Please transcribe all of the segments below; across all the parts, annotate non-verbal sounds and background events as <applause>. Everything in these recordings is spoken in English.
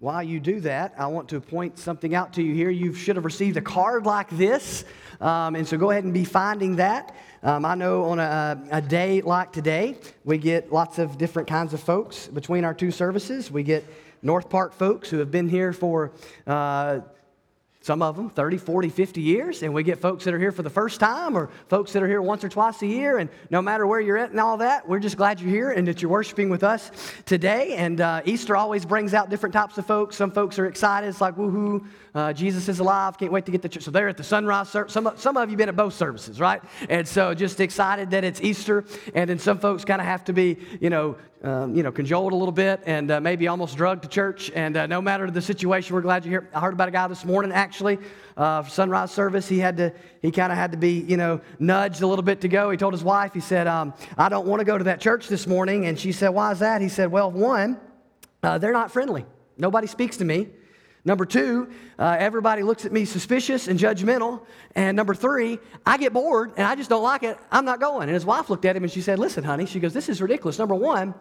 while you do that, I want to point something out to you here. You should have received a card like this, um, and so go ahead and be finding that. Um, I know on a, a, day like today, we get lots of different kinds of folks between our two services. We get North Park folks who have been here for uh, some of them 30, 40, 50 years, and we get folks that are here for the first time or folks that are here once or twice a year. And no matter where you're at and all that, we're just glad you're here and that you're worshiping with us today. And uh, Easter always brings out different types of folks. Some folks are excited, it's like, woohoo, uh, Jesus is alive, can't wait to get to church. So they're at the sunrise service. Some, some of you been at both services, right? And so just excited that it's Easter. And then some folks kind of have to be, you know, um, you know, cajoled a little bit and uh, maybe almost drugged to church. And uh, no matter the situation, we're glad you're here. I heard about a guy this morning, actually, uh, sunrise service. He had to, he kind of had to be, you know, nudged a little bit to go. He told his wife, he said, um, I don't want to go to that church this morning. And she said, Why is that? He said, Well, one, uh, they're not friendly. Nobody speaks to me. Number two, uh, everybody looks at me suspicious and judgmental. And number three, I get bored and I just don't like it. I'm not going. And his wife looked at him and she said, Listen, honey, she goes, This is ridiculous. Number one,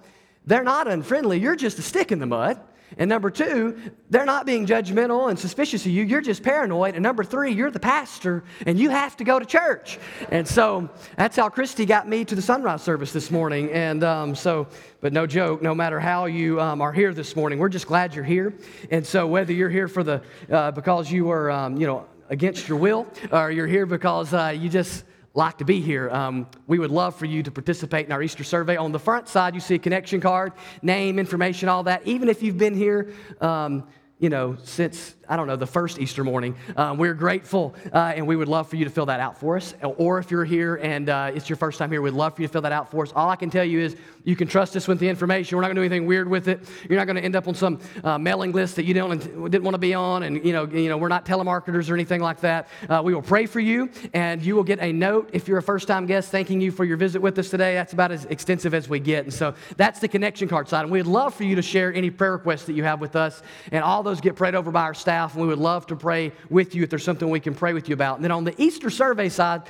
they're not unfriendly. You're just a stick in the mud. And number two, they're not being judgmental and suspicious of you. You're just paranoid. And number three, you're the pastor and you have to go to church. And so that's how Christy got me to the sunrise service this morning. And um, so, but no joke, no matter how you um, are here this morning, we're just glad you're here. And so whether you're here for the, uh, because you were, um, you know, against your will, or you're here because uh, you just, like to be here, um, we would love for you to participate in our Easter survey. On the front side, you see a connection card, name, information, all that. Even if you've been here, um, you know, since, I don't know, the first Easter morning. Uh, we're grateful uh, and we would love for you to fill that out for us. Or if you're here and uh, it's your first time here, we'd love for you to fill that out for us. All I can tell you is you can trust us with the information. We're not going to do anything weird with it. You're not going to end up on some uh, mailing list that you don't, didn't want to be on. And, you know, you know, we're not telemarketers or anything like that. Uh, we will pray for you and you will get a note if you're a first time guest thanking you for your visit with us today. That's about as extensive as we get. And so that's the connection card side. And we'd love for you to share any prayer requests that you have with us. And all those get prayed over by our staff, and we would love to pray with you if there's something we can pray with you about. And then on the Easter survey side,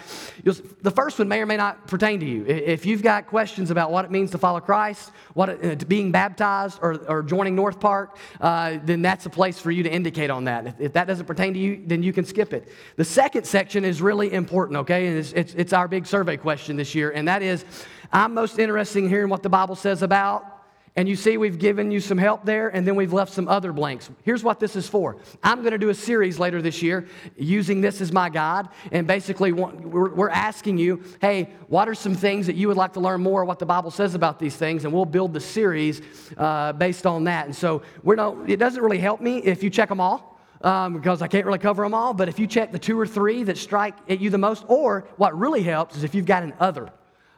the first one may or may not pertain to you. If you've got questions about what it means to follow Christ, what it, uh, being baptized, or, or joining North Park, uh, then that's a place for you to indicate on that. If, if, that doesn't pertain to you, then you can skip it. The second section is really important, okay? And it's, it's, it's our big survey question this year, and that is I'm most interested in hearing what the Bible says about and you see, we've given you some help there, and then we've left some other blanks. Here's what this is for. I'm going to do a series later this year using this as my guide. And basically, we're asking you, hey, what are some things that you would like to learn more what the Bible says about these things? And we'll build the series uh, based on that. And so, we're it doesn't really help me if you check them all. Um, because I can't really cover them all, but if you check the two or three that strike at you the most, or what really helps is if you've got an other,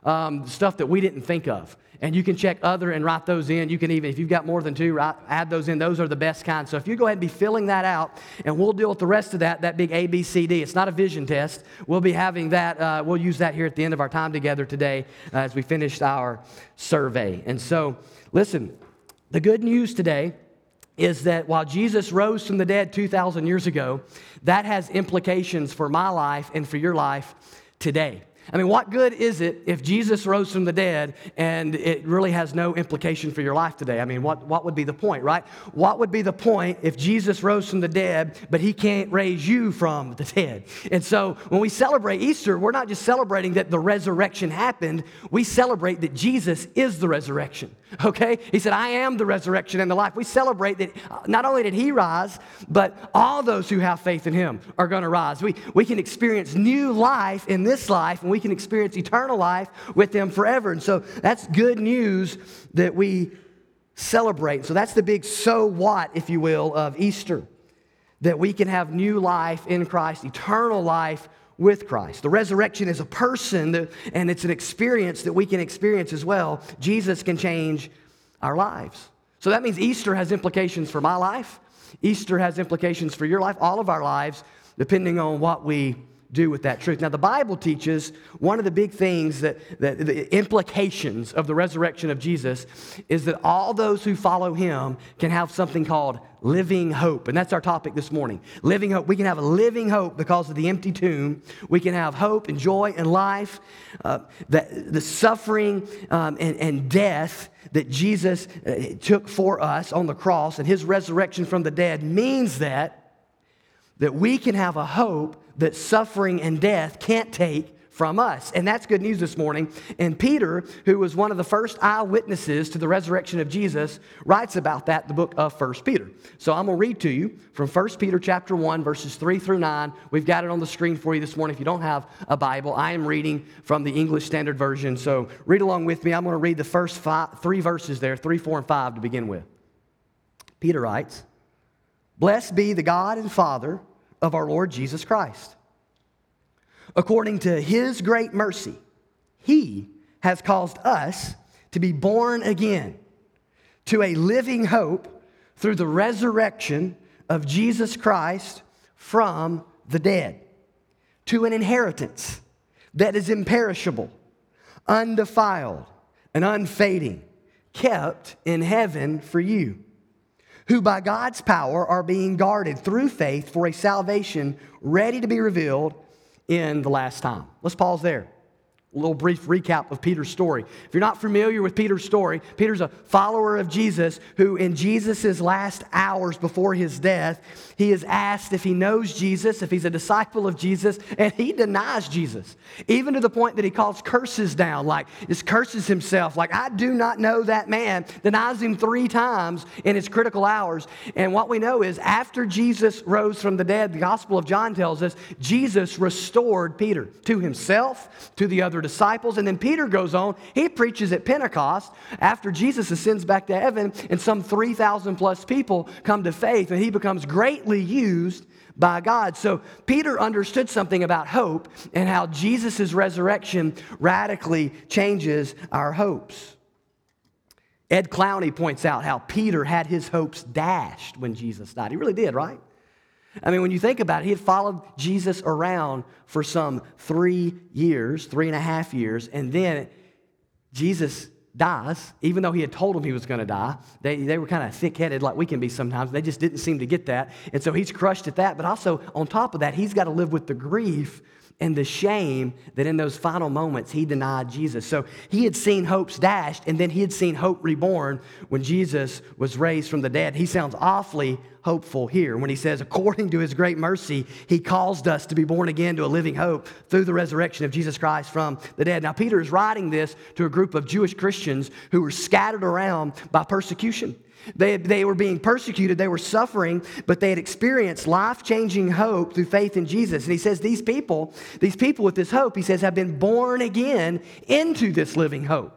um, stuff that we didn't think of. And you can check other and write those in. You can even, if you've got more than two, write, add those in. Those are the best kind. So if you go ahead and be filling that out, and we'll deal with the rest of that, that big A, B, C, D. It's not a vision test. We'll be having that, uh, we'll use that here at the end of our time together today uh, as we finish our survey. And so, listen, the good news today is that while Jesus rose from the dead 2,000 years ago, that has implications for my life and for your life today. I mean, what good is it if Jesus rose from the dead and it really has no implication for your life today? I mean, what, what would be the point, right? What would be the point if Jesus rose from the dead, but he can't raise you from the <laughs> dead? And so when we celebrate Easter, we're not just celebrating that the resurrection happened, we celebrate that Jesus is the resurrection, <laughs> okay? He said, I am the resurrection and the life. We celebrate that uh, not only did he rise, but all those who have faith in him are to rise. We, we can experience new life in this life, and we we can experience eternal life with Him forever. And so that's good news that we celebrate. So that's the big so what, if you will, of Easter. That we can have new life in Christ, eternal life with Christ. The resurrection is a person that, and it's an experience that we can experience as well. Jesus can change our lives. So that means Easter has implications for my life. Easter has implications for your life, all of our lives, depending on what we do with that truth. Now, the Bible teaches one of the big things that, that the implications of the resurrection of Jesus is that all those who follow him can have something called living hope. And that's our topic this morning. Living hope. We can have a living hope because of the empty tomb. We can have hope and joy and life. Uh, the, the suffering um, and, and death that Jesus uh, took for us on the cross and his resurrection from the dead means that that we can have a hope that suffering and death can't take from us. And that's good news this morning. And Peter, who was one of the first eyewitnesses to the resurrection of Jesus, writes about that in the book of 1 Peter. So I'm going to read to you from 1 Peter chapter 1 verses 3 through 9. We've got it on the screen for you this morning. If you don't have a Bible, I am reading from the English Standard Version. So read along with me. I'm going to read the first five, 3 verses there, 3, 4 and 5 to begin with. Peter writes, "Blessed be the God and Father of our Lord Jesus Christ. According to his great mercy, he has caused us to be born again to a living hope through the resurrection of Jesus Christ from the dead, to an inheritance that is imperishable, undefiled, and unfading, kept in heaven for you who by God's power are being guarded through faith for a salvation ready to be revealed in the last time. Let's pause there. A little brief recap of Peter's story. If you're not familiar with Peter's story, Peter's a follower of Jesus who, in Jesus' last hours before his death, he is asked if he knows Jesus, if he's a disciple of Jesus, and he denies Jesus, even to the point that he calls curses down, like just curses himself, like, I do not know that man, denies him three times in his critical hours. And what we know is after Jesus rose from the dead, the Gospel of John tells us, Jesus restored Peter to himself, to the other disciples. And then Peter goes on, he preaches at Pentecost after Jesus ascends back to heaven, and some 3,000 plus people come to faith, and he becomes greatly used by God. So Peter understood something about hope and how Jesus' resurrection radically changes our hopes. Ed Clowney points out how Peter had his hopes dashed when Jesus died. He really did, right? I mean, when you think about it, he had followed Jesus around for some three years, three and a half years, and then Jesus dies, even though he had told them he was going to die. They, they were kind of thick headed, like we can be sometimes. They just didn't seem to get that. And so he's crushed at that. But also, on top of that, he's got to live with the grief and the shame that in those final moments he denied Jesus. So he had seen hopes dashed, and then he had seen hope reborn when Jesus was raised from the dead. He sounds awfully hopeful here when he says, according to his great mercy, he caused us to be born again to a living hope through the resurrection of Jesus Christ from the dead. Now, Peter is writing this to a group of Jewish Christians who were scattered around by persecution. They, they were being persecuted, they were suffering, but they had experienced life changing hope through faith in Jesus. And he says, These people, these people with this hope, he says, have been born again into this living hope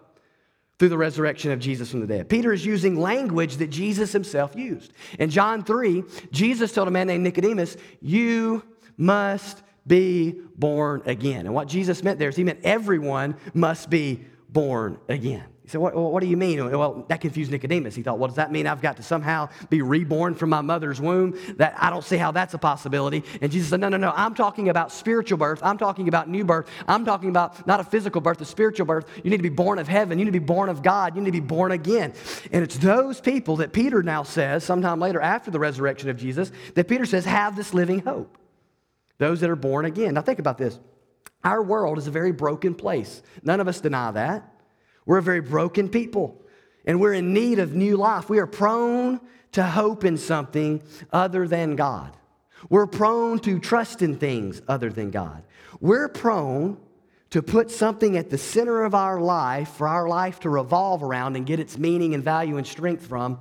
through the resurrection of Jesus from the dead. Peter is using language that Jesus himself used. In John 3, Jesus told a man named Nicodemus, You must be born again. And what Jesus meant there is he meant everyone must be born again. He said, what, what do you mean? Well, that confused Nicodemus. He thought, well, does that mean I've got to somehow be reborn from my mother's womb? That I don't see how that's a possibility. And Jesus said, no, no, no. I'm talking about spiritual birth. I'm talking about new birth. I'm talking about not a physical birth, a spiritual birth. You need to be born of heaven. You need to be born of God. You need to be born again. And it's those people that Peter now says, sometime later after the resurrection of Jesus, that Peter says have this living hope. Those that are born again. Now think about this. Our world is a very broken place. None of us deny that. We're a very broken people, and we're in need of new life. We are prone to hope in something other than God. We're prone to trust in things other than God. We're prone to put something at the center of our life for our life to revolve around and get its meaning and value and strength from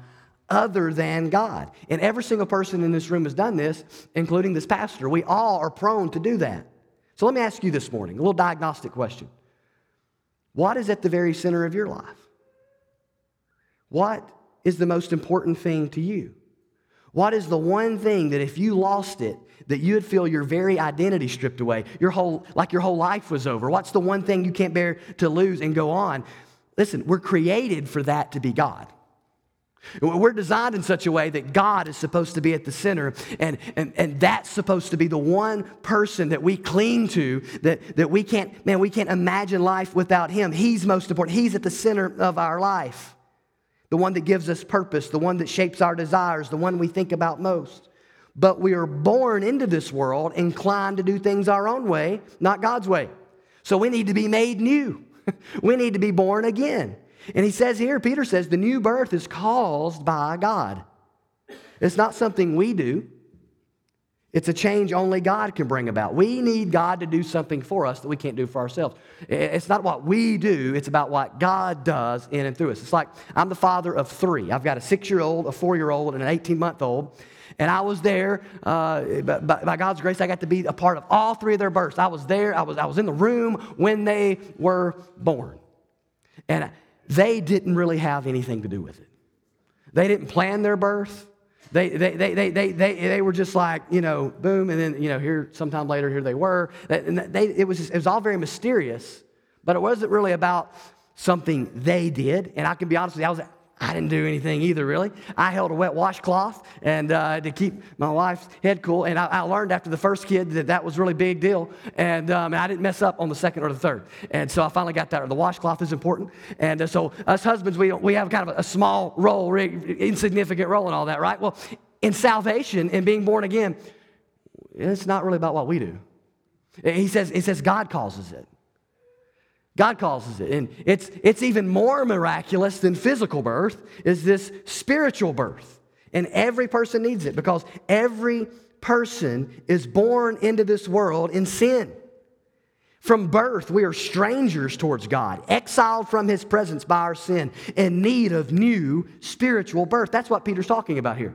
other than God. And every single person in this room has done this, including this pastor. We all are prone to do that. So let me ask you this morning a little diagnostic question. What is at the very center of your life? What is the most important thing to you? What is the one thing that if you lost it, that you'd feel your very identity stripped away, your whole, like your whole life was over? What's the one thing you can't bear to lose and go on? Listen, we're created for that to be God. We're designed in such a way that God is supposed to be at the center, and, and, and that's supposed to be the one person that we cling to, that, that we can't, man, we can't imagine life without Him. He's most important. He's at the center of our life, the one that gives us purpose, the one that shapes our desires, the one we think about most. But we are born into this world inclined to do things our own way, not God's way. So we need to be made new. <laughs> we need to be born again. And he says here, Peter says, the new birth is caused by God. It's not something we do. It's a change only God can bring about. We need God to do something for us that we can't do for ourselves. It's not what we do, it's about what God does in and through us. It's like I'm the father of three. I've got a six year old, a four year old, and an 18 month old. And I was there, uh, by, by, God's grace, I got to be a part of all three of their births. I was there, I was, I was in the room when they were born. And they didn't really have anything to do with it. They didn't plan their birth. They, they, they, they, they, they, they were just like, you know, boom, and then, you know, here, sometime later, here they were. And they, it, was just, it was all very mysterious, but it wasn't really about something they did. And I can be honest with you, I was I didn't do anything either, really. I held a wet washcloth and uh, to keep my wife's head cool. And I, I, learned after the first kid that that was really big deal. And, um, I didn't mess up on the second or the third. And so I finally got that. The washcloth is important. And uh, so us husbands, we, we have kind of a, a small role, insignificant role in all that, right? Well, in salvation and being born again, it's not really about what we do. He says, he says God causes it. God causes it. And it's, it's even more miraculous than physical birth is this spiritual birth. And every person needs it because every person is born into this world in sin. From birth, we are strangers towards God, exiled from his presence by our sin, in need of new spiritual birth. That's what Peter's talking about here.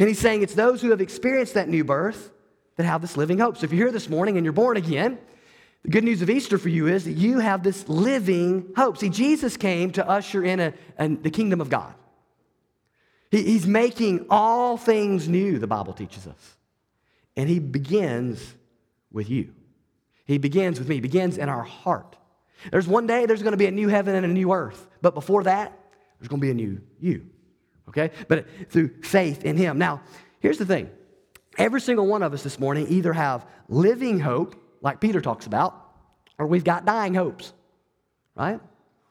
And he's saying it's those who have experienced that new birth that have this living hope. So if you're here this morning and you're born again, the good news of Easter for you is that you have this living hope. See, Jesus came to usher in a, a, the kingdom of God. He, he's making all things new, the Bible teaches us. And he begins with you. He begins with me, he begins in our heart. There's one day there's going to be a new heaven and a new earth. But before that, there's going to be a new you. Okay? But through faith in him. Now, here's the thing. Every single one of us this morning either have living hope like Peter talks about, or we've got dying hopes, right?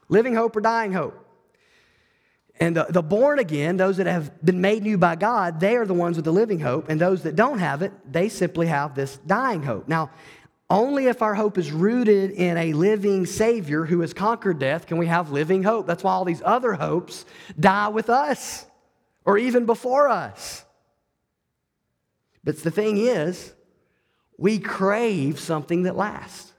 Living hope or dying hope. And the, the, born again, those that have been made new by God, they are the ones with the living hope. And those that don't have it, they simply have this dying hope. Now, only if our hope is rooted in a living Savior who has conquered death can we have living hope. That's why all these other hopes die with us or even before us. But the thing is, we crave something that lasts.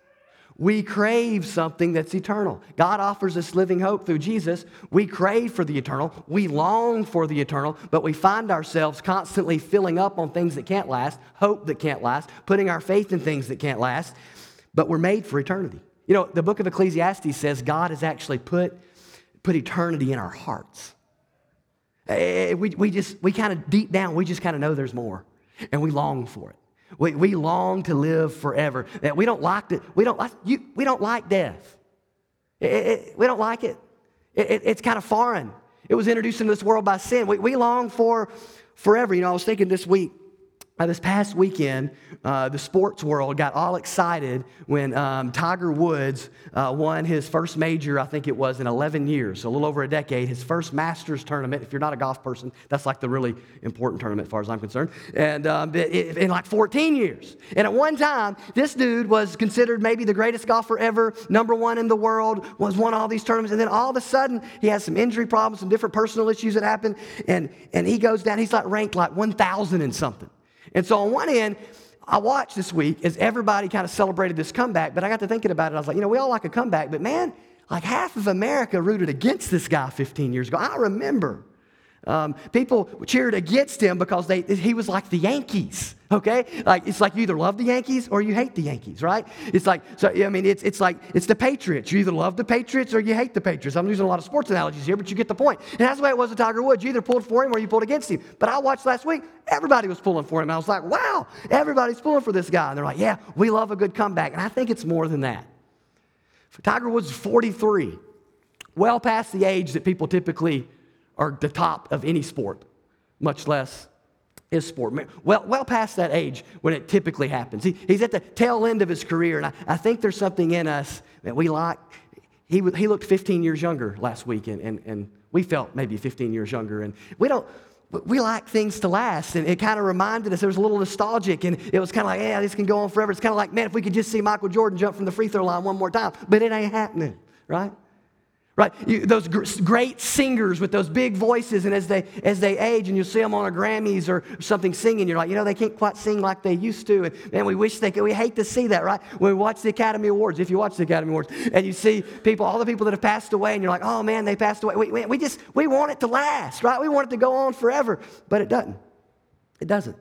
We crave something that's eternal. God offers us living hope through Jesus. We crave for the eternal. We long for the eternal, but we find ourselves constantly filling up on things that can't last, hope that can't last, putting our faith in things that can't last, but we're made for eternity. You know, the book of Ecclesiastes says God has actually put, put eternity in our hearts. Eh, we, we just, we kind of deep down, we just kind of know there's more, and we long for it. We, we long to live forever. We don't like it. We don't like, you, we don't like death. It, it, we don't like it. it. It's kind of foreign. It was introduced into this world by sin. We, we long for forever. You know, I was thinking this week, uh, this past weekend, uh, the sports world got all excited when um, Tiger Woods uh, won his first major, I think it was, in 11 years, a little over a decade, his first Masters tournament. If you're not a golf person, that's like the really important tournament as far as I'm concerned. And um, it, it, in like 14 years. And at one time, this dude was considered maybe the greatest golfer ever, number one in the world, was won all these tournaments. And then all of a sudden, he has some injury problems, some different personal issues that happened. And, and he goes down, he's like ranked like 1,000 and something. And so on one end, I watched this week as everybody kind of celebrated this comeback, but I got to thinking about it. I was like, you know, we all like a comeback, but man, like half of America rooted against this guy 15 years ago. I remember um, people cheered against him because they, he was like the Yankees, okay? Like, it's like you either love the Yankees or you hate the Yankees, right? It's like, so, I mean, it's, it's like, it's the Patriots. You either love the Patriots or you hate the Patriots. I'm using a lot of sports analogies here, but you get the point. And that's the way it was with Tiger Woods. You either pulled for him or you pulled against him. But I watched last week, everybody was pulling for him. I was like, wow, everybody's pulling for this guy. And they're like, yeah, we love a good comeback. And I think it's more than that. Tiger Woods is 43, well past the age that people typically or the top of any sport, much less his sport. Well, well past that age when it typically happens. He, he's at the tail end of his career, and I, I think there's something in us that we like. He, he looked 15 years younger last week, and, and, and we felt maybe 15 years younger. And we don't, we like things to last. And it kind of reminded us, there was a little nostalgic, and it was kind of like, yeah, this can go on forever. It's kind of like, man, if we could just see Michael Jordan jump from the free throw line one more time, but it ain't happening, right? Right? You, those gr- great singers with those big voices, and as they, as they age, and you see them on a Grammys or something singing, you're like, you know, they can't quite sing like they used to. And, and we wish they could. We hate to see that, right? When we watch the Academy Awards, if you watch the Academy Awards, and you see people, all the people that have passed away, and you're like, oh man, they passed away. We, we, we just, we want it to last, right? We want it to go on forever, but it doesn't. It doesn't.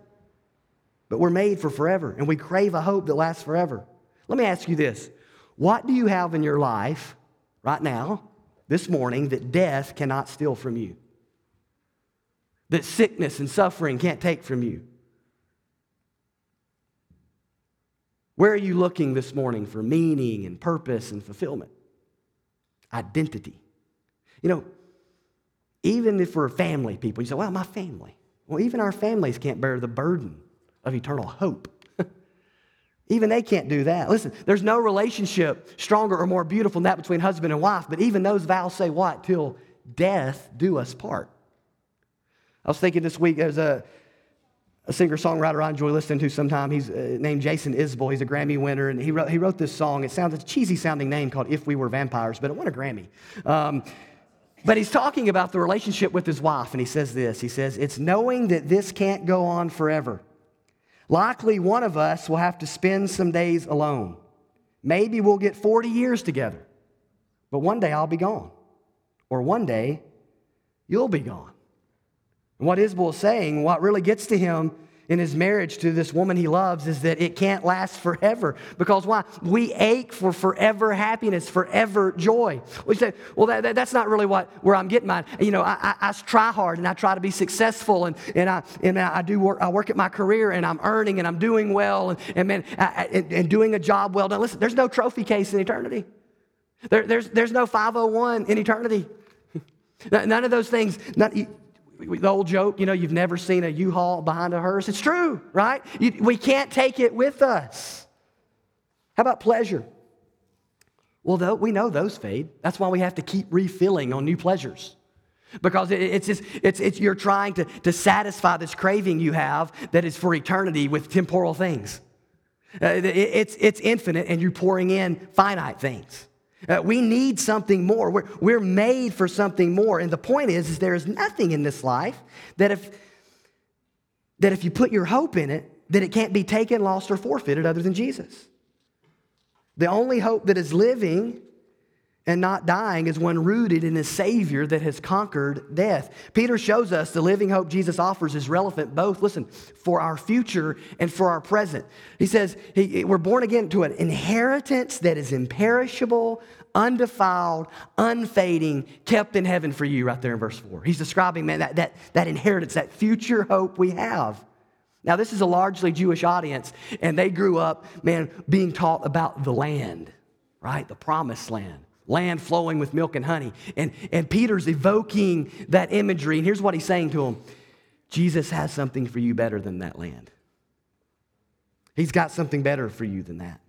But we're made for forever, and we crave a hope that lasts forever. Let me ask you this What do you have in your life right now this morning that death cannot steal from you, that sickness and suffering can't take from you. Where are you looking this morning for meaning and purpose and fulfillment? Identity. You know, even if we're family people, you say, well, my family. Well, even our families can't bear the burden of eternal hope. Even they can't do that. Listen, there's no relationship stronger or more beautiful than that between husband and wife, but even those vows say what? Till death do us part. I was thinking this week, there's a, a singer songwriter I enjoy listening to sometime. He's uh, named Jason Isbell. He's a Grammy winner, and he wrote, he wrote this song. It sounds a cheesy sounding name called If We Were Vampires, but it won a Grammy. Um, but he's talking about the relationship with his wife, and he says this He says, It's knowing that this can't go on forever. Likely one of us will have to spend some days alone. Maybe we'll get 40 years together, but one day I'll be gone. Or one day you'll be gone. And what Isbell is saying, what really gets to him in his marriage to this woman he loves is that it can't last forever. Because why? We ache for forever happiness, forever joy. We say, well, that, that, that's not really what where I'm getting mine. You know, I, I, I, try hard and I try to be successful and, and, I, and I do work, I work at my career and I'm earning and I'm doing well and, and man, I, and, and doing a job well done. Listen, there's no trophy case in eternity. There, there's, there's no 501 in eternity. <laughs> None of those things, none, the old joke, you know, you've never seen a U-Haul behind a hearse. It's true, right? You, we can't take it with us. How about pleasure? Well, though, we know those fade. That's why we have to keep refilling on new pleasures. Because it, it's just, it's, it's, you're trying to, to satisfy this craving you have that is for eternity with temporal things. Uh, it, it's, it's infinite, and you're pouring in finite things. Uh, we need something more. We're, we're made for something more. And the point is, is there is nothing in this life that if, that if you put your hope in it, that it can't be taken, lost, or forfeited other than Jesus. The only hope that is living and not dying is one rooted in a Savior that has conquered death. Peter shows us the living hope Jesus offers is relevant both, listen, for our future and for our present. He says he, we're born again to an inheritance that is imperishable, undefiled, unfading, kept in heaven for you, right there in verse 4. He's describing, man, that, that, that inheritance, that future hope we have. Now, this is a largely Jewish audience, and they grew up, man, being taught about the land, right? The promised land land flowing with milk and honey. And, and Peter's evoking that imagery. And here's what he's saying to him Jesus has something for you better than that land. He's got something better for you than that.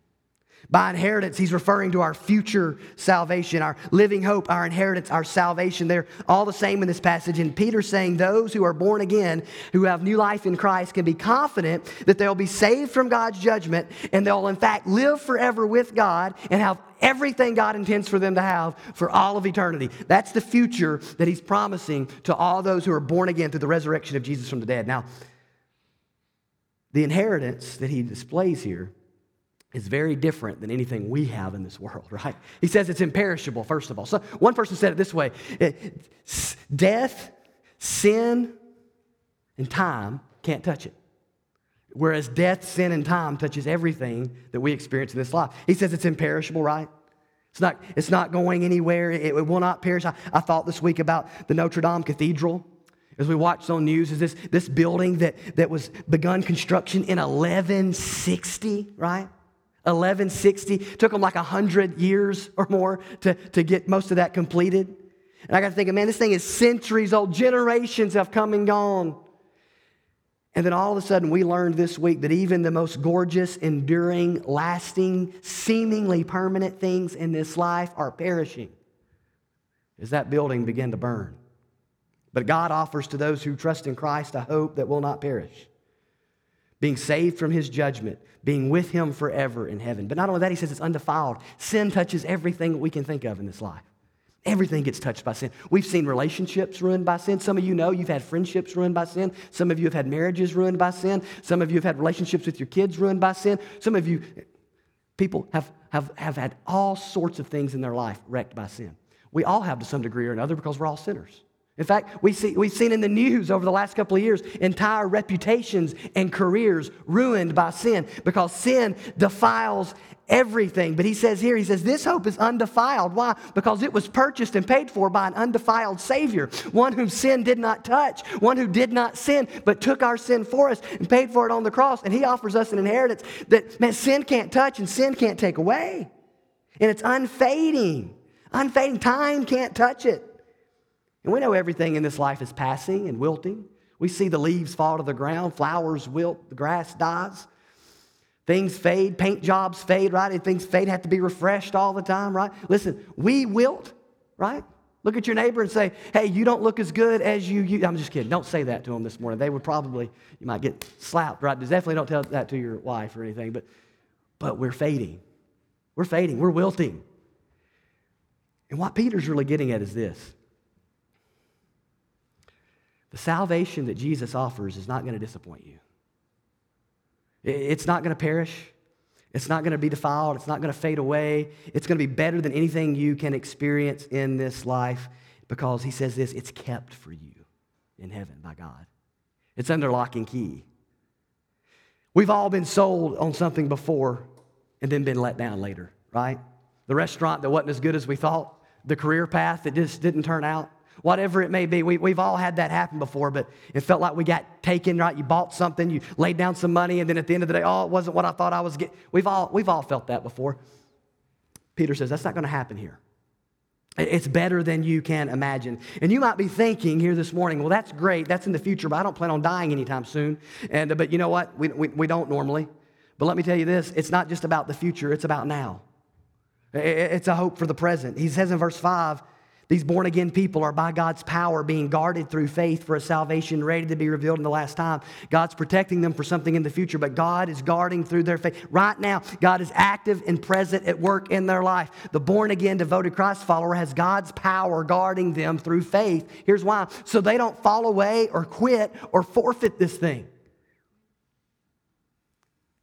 By inheritance, he's referring to our future salvation, our living hope, our inheritance, our salvation. They're all the same in this passage. And Peter's saying those who are born again, who have new life in Christ, can be confident that they'll be saved from God's judgment and they'll, in fact, live forever with God and have everything God intends for them to have for all of eternity. That's the future that he's promising to all those who are born again through the resurrection of Jesus from the dead. Now, the inheritance that he displays here is very different than anything we have in this world, <laughs> right? He says it's imperishable, first of all. So one person said it this way death, sin, and time can't touch it. Whereas death, sin, and time touches everything that we experience in this life. He says it's imperishable, right? It's not, it's not going anywhere. It, it will not perish. I, I thought this week about the Notre Dame Cathedral as we watched on news is this, this building that, that was begun construction in 1160 right 1160. Took them like 100 years or more to, to get most of that completed. And I got to think, man, this thing is centuries old. Generations have come and gone. And then all of a sudden, we learned this week that even the most gorgeous, enduring, lasting, seemingly permanent things in this life are perishing as that building began to burn. But God offers to those who trust in Christ a hope that will not perish, being saved from his judgment, being with him forever in heaven. But not only that, he says it's undefiled. Sin touches everything we can think of in this life. Everything gets touched by sin. We've seen relationships ruined by sin. Some of you know you've had friendships ruined by sin. Some of you have had marriages ruined by sin. Some of you have had relationships with your kids ruined by sin. Some of you, people have, have, have had all sorts of things in their life wrecked by sin. We all have to some degree or another because we're all sinners. In fact, we see, we've seen in the news over the last couple of years entire reputations and careers ruined by sin because sin defiles everything. But he says here, he says, this hope is undefiled. Why? Because it was purchased and paid for by an undefiled Savior, one whom sin did not touch, one who did not sin, but took our sin for us and paid for it on the cross. And he offers us an inheritance that, man, sin can't touch and sin can't take away. And it's unfading. Unfading. Time can't touch it. And we know everything in this life is passing and wilting. We see the leaves fall to the ground, flowers wilt, the grass dies. Things fade, paint jobs fade, right? And things fade, have to be refreshed all the time, right? Listen, we wilt, right? Look at your neighbor and say, hey, you don't look as good as you, you. I'm just kidding. Don't say that to them this morning. They would probably, you might get slapped, right? Definitely don't tell that to your wife or anything, but, but we're fading. We're fading. We're wilting. And what Peter's really getting at is this the salvation that Jesus offers is not going to disappoint you. It's not going to perish. It's not going to be defiled. It's not going to fade away. It's going to be better than anything you can experience in this life because he says this it's kept for you in heaven by God. It's under lock and key. We've all been sold on something before and then been let down later, right? The restaurant that wasn't as good as we thought, the career path that just didn't turn out, whatever it may be. We, we've all had that happen before, but it felt like we got taken, right? You bought something, you laid down some money, and then at the end of the day, oh, it wasn't what I thought I was getting. We've all, we've all felt that before. Peter says, that's not going to happen here. It's better than you can imagine. And you might be thinking here this morning, well, that's great. That's in the future, but I don't plan on dying anytime soon. And, uh, but you know what? We, we, we don't normally. But let me tell you this it's not just about the future, it's about now. It's a hope for the present. He says in verse 5 these born again people are by God's power being guarded through faith for a salvation ready to be revealed in the last time. God's protecting them for something in the future, but God is guarding through their faith. Right now, God is active and present at work in their life. The born again, devoted Christ follower has God's power guarding them through faith. Here's why so they don't fall away or quit or forfeit this thing.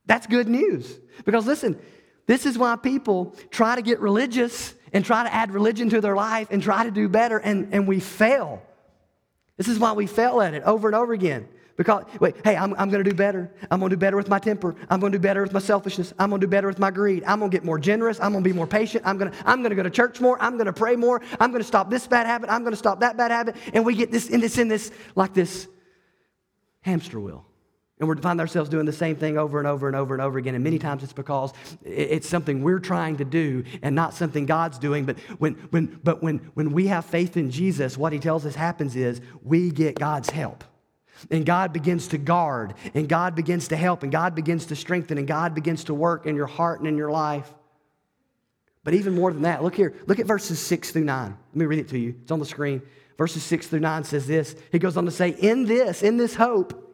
That's good news. Because listen, this is why people try to get religious and try to add religion to their life and try to do better, and, and we fail. This is why we fail at it over and over again. Because, wait, hey, I'm, I'm going to do better. I'm going to do better with my temper. I'm going to do better with my selfishness. I'm going to do better with my greed. I'm going to get more generous. I'm going to be more patient. I'm going to, I'm going to go to church more. I'm going to pray more. I'm going to stop this bad habit. I'm going to stop that bad habit. And we get this in this, in this, like this hamster wheel. And we find ourselves doing the same thing over and over and over and over again. And many times it's because it's something we're trying to do and not something God's doing. But when, when, but when, when we have faith in Jesus, what he tells us happens is we get God's help. And God begins to guard, and God begins to help, and God begins to strengthen, and God begins to work in your heart and in your life. But even more than that, look here. Look at verses 6 through 9. Let me read it to you. It's on the screen verses 6 through 9 says this. He goes on to say, In this, in this hope,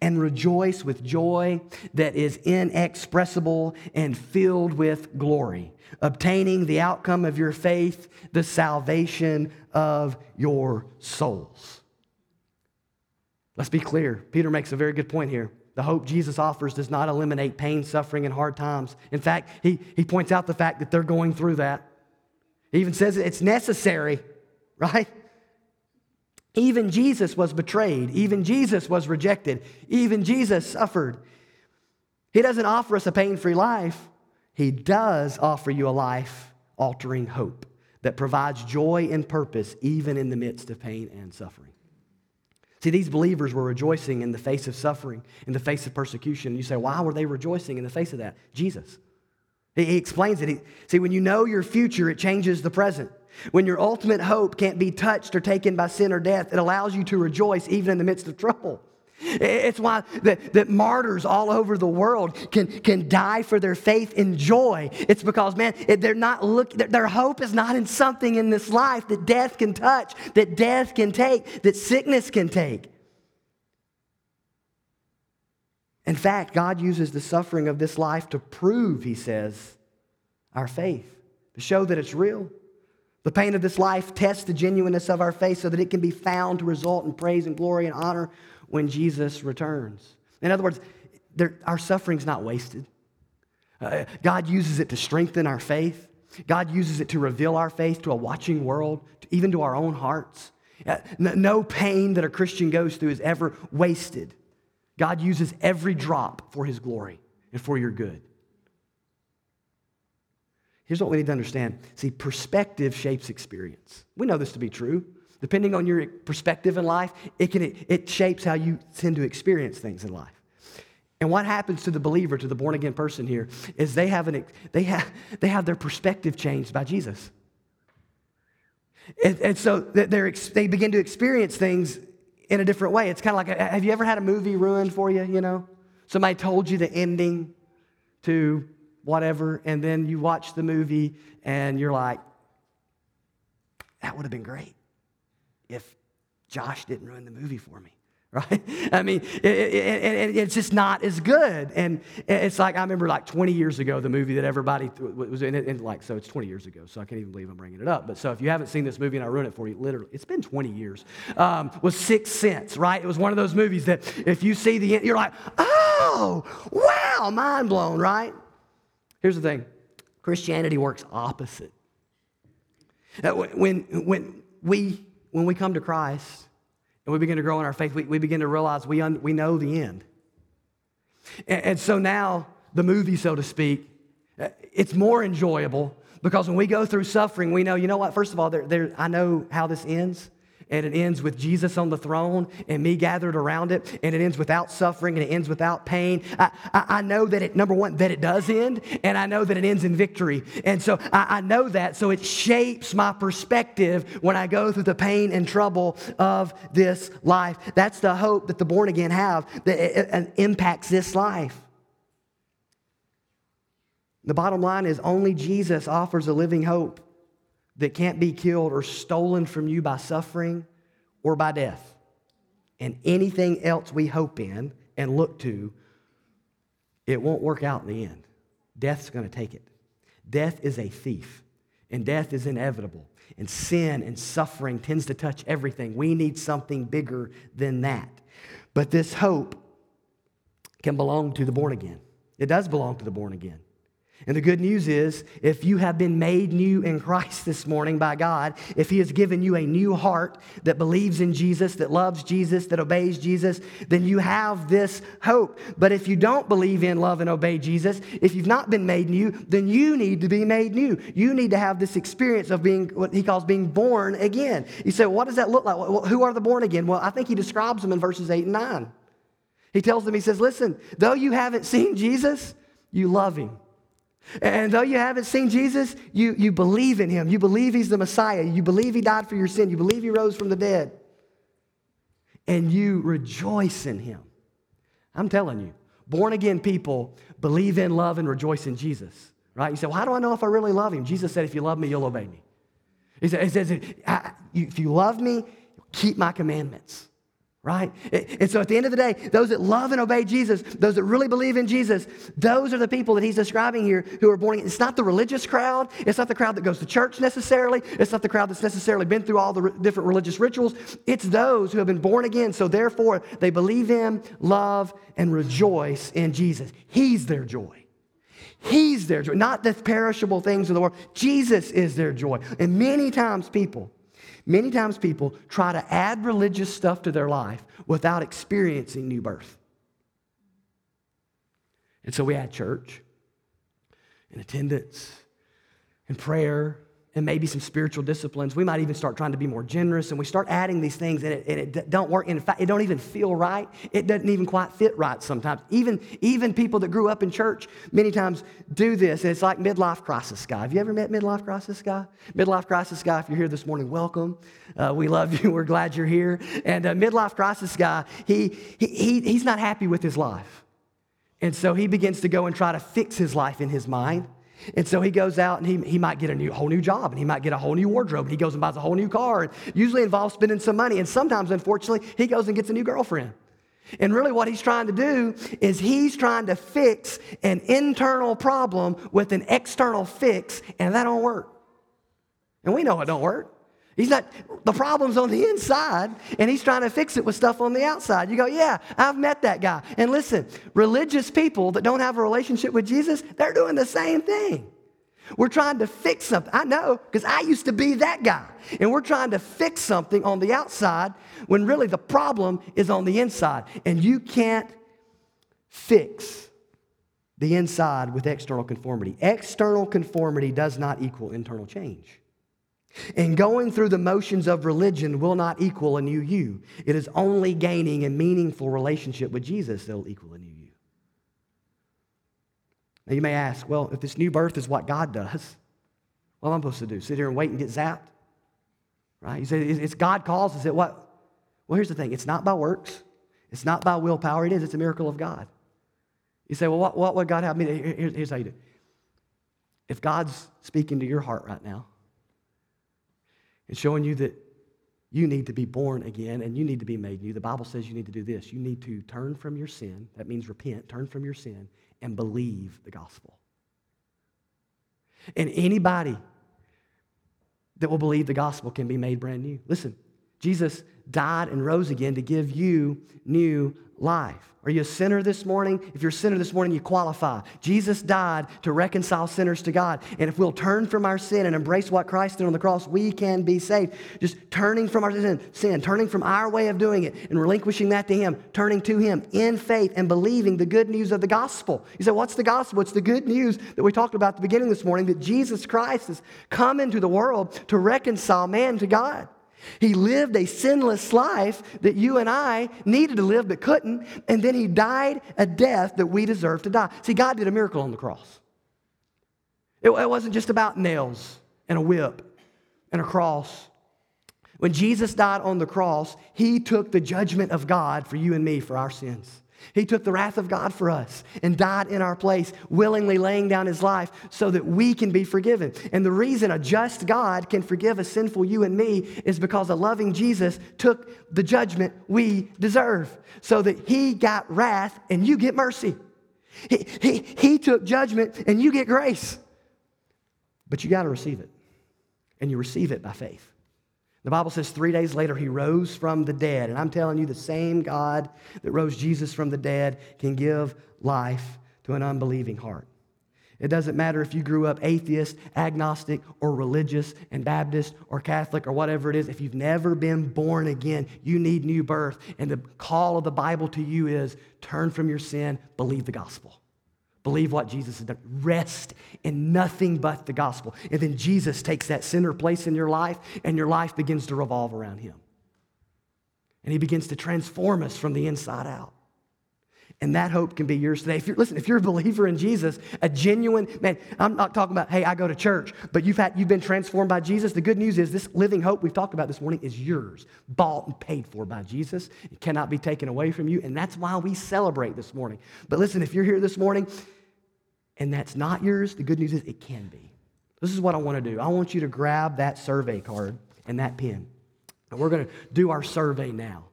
And rejoice with joy that is inexpressible and filled with glory, obtaining the outcome of your faith, the salvation of your souls. Let's be clear. Peter makes a very good point here. The hope Jesus offers does not eliminate pain, suffering, and hard times. In fact, he, he points out the fact that they're going through that. He even says it's necessary, <laughs> right? Even Jesus was betrayed. Even Jesus was rejected. Even Jesus suffered. He doesn't offer us a pain free life, He does offer you a life altering hope that provides joy and purpose even in the midst of pain and suffering. See, these believers were rejoicing in the face of suffering, in the face of persecution. You say, why were they rejoicing in the face of that? Jesus. He, explains it. He, see, when you know your future, it changes the present. When your ultimate hope can't be touched or taken by sin or death, it allows you to rejoice even in the midst of trouble. It's why that, that martyrs all over the world can, can die for their faith in joy. It's because, man, they're not look, their hope is not in something in this life that death can touch, that death can take, that sickness can take. In fact, God uses the suffering of this life to prove, he says, our faith, to show that it's real. The pain of this life tests the genuineness of our faith so that it can be found to result in praise and glory and honor when Jesus returns. In other words, our suffering's not wasted. Uh, God uses it to strengthen our faith. God uses it to reveal our faith to a watching world, even to our own hearts. Uh, no pain that a Christian goes through is ever wasted. God uses every drop for his glory and for your good. Here's what we need to understand see, perspective shapes experience. We know this to be true. Depending on your perspective in life, it, can, it shapes how you tend to experience things in life. And what happens to the believer, to the born again person here, is they have, an, they have, they have their perspective changed by Jesus. And, and so they begin to experience things in a different way. It's kind of like have you ever had a movie ruined for you? You know, somebody told you the ending to whatever, and then you watch the movie and you're like, that would have been great if Josh didn't ruin the movie for me <laughs> right? I mean, it, it, it, it's just not as good. And it's like, I remember like 20 years ago, the movie that everybody was in, and like, so it's 20 years ago, so I can't even believe I'm bringing it up. But so if you haven't seen this movie and I ruin it for you, literally, it's been 20 years, um, was Sixth Sense, right? It was one of those movies that if you see the end, you're like, oh, wow, mind blown, right? Here's the thing Christianity works opposite. When, when we when we come to Christ and we begin to grow in our faith, we, we begin to realize we, un, we know the end. And, and so now, the movie, so to speak, uh, it's more enjoyable because when we go through suffering, we know, you know what, first of all, there, there, I know how this ends and it ends with Jesus on the throne and me gathered around it, and it ends without suffering and it ends without pain. I, I, I know that it, number one, that it does end, and I know that it ends in victory. And so I, I know that, so it shapes my perspective when I go through the pain and trouble of this life. That's the hope that the born again have that it, it impacts this life. The bottom line is only Jesus offers a living hope that can't be killed or stolen from you by suffering or by death. And anything else we hope in and look to, it won't work out in the end. Death's going to take it. Death is a thief, and death is inevitable. And sin and suffering tends to touch everything. We need something bigger than that. But this hope can belong to the born again. It does belong to the born again. And the good news is, if you have been made new in Christ <laughs> this morning by God, if He has given you a new heart that believes in Jesus, that loves Jesus, that obeys Jesus, then you have this hope. But if you don't believe in, love, and obey Jesus, if you've not been made new, then you need to be made new. You need to have this experience of being what He calls being born again. You say, what does that look like? Well, who are the born again? Well, I think He describes them in verses 8 and 9. He tells them, He says, listen, though you haven't seen Jesus, you love Him. And though you haven't seen Jesus, you, you believe in him. You believe he's the Messiah. You believe he died for your sin. You believe he rose from the dead. And you rejoice in him. I'm telling you, born again people believe in, love, and rejoice in Jesus. Right? You say, well, how do I know if I really love him? Jesus said, if you love me, you'll obey me. He says, if you love me, keep my commandments right? And so at the end of the day, those that love and obey Jesus, those that really believe in Jesus, those are the people that he's describing here who are born again. It's not the religious crowd. It's not the crowd that goes to church necessarily. It's not the crowd that's necessarily been through all the different religious rituals. It's those who have been born again. So therefore, they believe in, love, and rejoice in Jesus. He's their joy. He's their joy, not the perishable things of the world. Jesus is their joy. And many times people, Many times people try to add religious stuff to their life without experiencing new birth. And so we add church and attendance and prayer and maybe some spiritual disciplines. We might even start trying to be more generous, and we start adding these things, and it, and it don't work. In fact, it don't even feel right. It doesn't even quite fit right sometimes. Even, even people that grew up in church many times do this, and it's like midlife crisis guy. Have you ever met midlife crisis guy? Midlife crisis guy, if you're here this morning, welcome. Uh, we love you. <laughs> We're glad you're here. And uh, midlife crisis guy, he, he, he, he's not happy with his life. And so he begins to go and try to fix his life in his mind. And so he goes out and he, he might get a new, whole new job and he might get a whole new wardrobe. And he goes and buys a whole new car. And usually involves spending some money. And sometimes, unfortunately, he goes and gets a new girlfriend. And really, what he's trying to do is he's trying to fix an internal problem with an external fix, and that don't work. And we know it don't work. He's not, the problem's on the inside, and he's trying to fix it with stuff on the outside. You go, yeah, I've met that guy. And listen, religious people that don't have a relationship with Jesus, they're doing the same thing. We're trying to fix something. I know, because I used to be that guy. And we're trying to fix something on the outside when really the problem is on the inside. And you can't fix the inside with external conformity. External conformity does not equal internal change. And going through the motions of religion will not equal a new you. It is only gaining a meaningful relationship with Jesus that will equal a new you. Now you may ask, well, if this new birth is what God does, what am I supposed to do? Sit here and wait and get zapped? Right? You say it's God causes it. What? Well, here's the thing it's not by works, it's not by willpower. It is, it's a miracle of God. You say, well, what, what would God have me to? Here's how you do If God's speaking to your heart right now, and showing you that you need to be born again and you need to be made new. The Bible says you need to do this. You need to turn from your sin. That means repent, turn from your sin, and believe the gospel. And anybody that will believe the gospel can be made brand new. Listen, Jesus died and rose again to give you new life. Are you a sinner this morning? If you're a sinner this morning, you qualify. Jesus died to reconcile sinners to God. And if we'll turn from our sin and embrace what Christ did on the cross, we can be saved. Just turning from our sin, sin, turning from our way of doing it and relinquishing that to Him, turning to Him in faith and believing the good news of the gospel. You say, What's the gospel? It's the good news that we talked about at the beginning this morning that Jesus Christ has come into the world to reconcile man to God. He lived a sinless life that you and I needed to live but couldn't, and then he died a death that we deserve to die. See, God did a miracle on the cross. It, it wasn't just about nails and a whip and a cross. When Jesus died on the cross, he took the judgment of God for you and me for our sins. He took the wrath of God for us and died in our place, willingly laying down his life so that we can be forgiven. And the reason a just God can forgive a sinful you and me is because a loving Jesus took the judgment we deserve so that he got wrath and you get mercy. He, he, he took judgment and you get grace. But you got to receive it. And you receive it by faith. The Bible says three days later he rose from the dead. And I'm telling you, the same God that rose Jesus from the dead can give life to an unbelieving heart. It doesn't matter if you grew up atheist, agnostic, or religious, and Baptist, or Catholic, or whatever it is. If you've never been born again, you need new birth. And the call of the Bible to you is turn from your sin, believe the gospel. Believe what Jesus has done. Rest in nothing but the gospel. And then Jesus takes that center place in your life, and your life begins to revolve around him. And he begins to transform us from the inside out. And that hope can be yours today. If you're, listen, if you're a believer in Jesus, a genuine, man, I'm not talking about, hey, I go to church, but you've, had, you've been transformed by Jesus. The good news is this living hope we've talked about this morning is yours, bought and paid for by Jesus. It cannot be taken away from you. And that's why we celebrate this morning. But listen, if you're here this morning and that's not yours, the good news is it can be. This is what I want to do. I want you to grab that survey card and that pen. And we're going to do our survey now.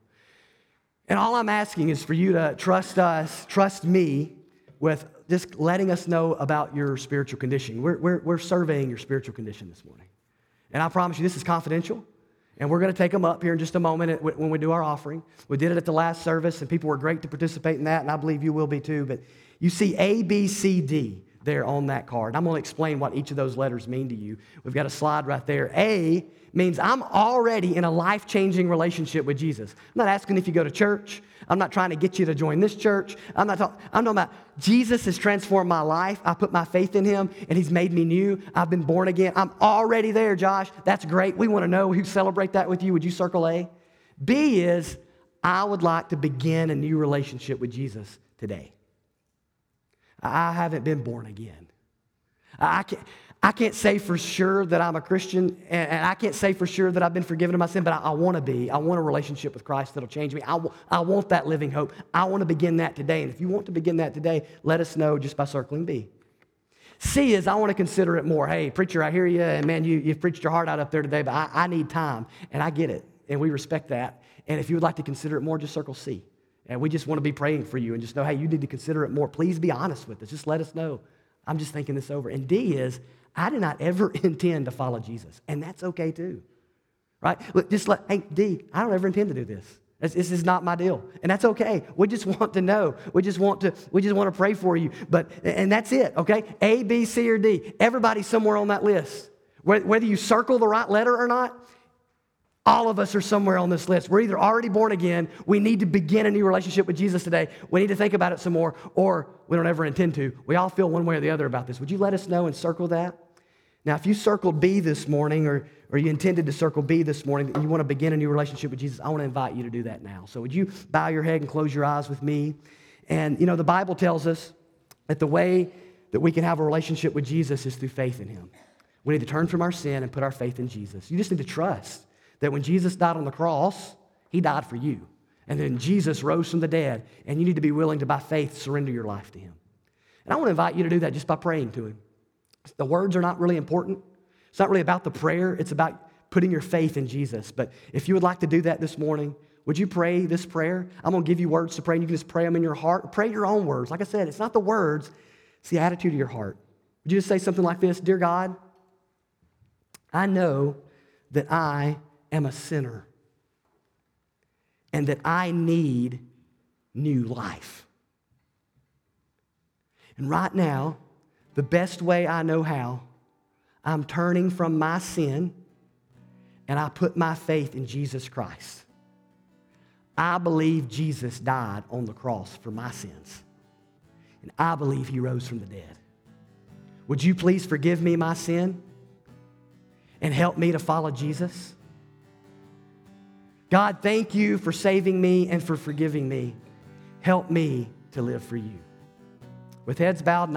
And all I'm asking is for you to trust us, trust me with just letting us know about your spiritual condition. We're, we're, we're surveying your spiritual condition this morning. And I promise you, this is confidential. And we're going to take them up here in just a moment when we do our offering. We did it at the last service, and people were great to participate in that, and I believe you will be too. But you see A, B, C, D there on that card. I'm going to explain what each of those letters mean to you. We've got a slide right there. A means I'm already in a life changing relationship with Jesus. I'm not asking if you go to church. I'm not trying to get you to join this church. I'm not talking, I'm talking about Jesus has transformed my life. I put my faith in him and he's made me new. I've been born again. I'm already there, Josh. That's great. We want to know who celebrate that with you. Would you circle A? B is I would like to begin a new relationship with Jesus today. I haven't been born again. I can't, I can't say for sure that I'm a Christian, and I can't say for sure that I've been forgiven of my sin, but I, I want to be. I want a relationship with Christ that'll change me. I, w- I want that living hope. I want to begin that today. And if you want to begin that today, let us know just by circling B. C is I want to consider it more. Hey, preacher, I hear you, and man, you, you've preached your heart out up there today, but I, I need time, and I get it, and we respect that. And if you would like to consider it more, just circle C. And we just want to be praying for you and just know, hey, you need to consider it more. Please be honest with us. Just let us know. I'm just thinking this over. And D is, I did not ever <laughs> intend to follow Jesus. And that's okay too. Right? Look, just let, hey, D, I don't ever intend to do this. This, this is not my deal. And that's okay. We just want to know. We just want to, we just want to pray for you. But, and that's it, okay? A, B, C, or D. Everybody's somewhere on that list. Whether you circle the right letter or not, all of us are somewhere on this list. We're either already born again, we need to begin a new relationship with Jesus today, we need to think about it some more, or we don't ever intend to. We all feel one way or the other about this. Would you let us know and circle that? Now, if you circled B this morning, or, or you intended to circle B this morning, and you want to begin a new relationship with Jesus, I want to invite you to do that now. So, would you bow your head and close your eyes with me? And, you know, the Bible tells us that the way that we can have a relationship with Jesus is through faith in Him. We need to turn from our sin and put our faith in Jesus. You just need to trust that when Jesus died on the cross, he died for you. And then Jesus rose from the dead, and you need to be willing to, by faith, surrender your life to him. And I want to invite you to do that just by praying to him. The words are not really important. It's not really about the prayer, it's about putting your faith in Jesus. But if you would like to do that this morning, would you pray this prayer? I'm going to give you words to pray, and you can just pray them in your heart. Pray your own words. Like I said, it's not the words, it's the attitude of your heart. Would you just say something like this Dear God, I know that I am a sinner and that I need new life. And right now, the best way I know how, I'm turning from my sin and I put my faith in Jesus Christ. I believe Jesus died on the cross for my sins, and I believe he rose from the dead. Would you please forgive me my sin and help me to follow Jesus? God, thank you for saving me and for forgiving me. Help me to live for you. With heads bowed,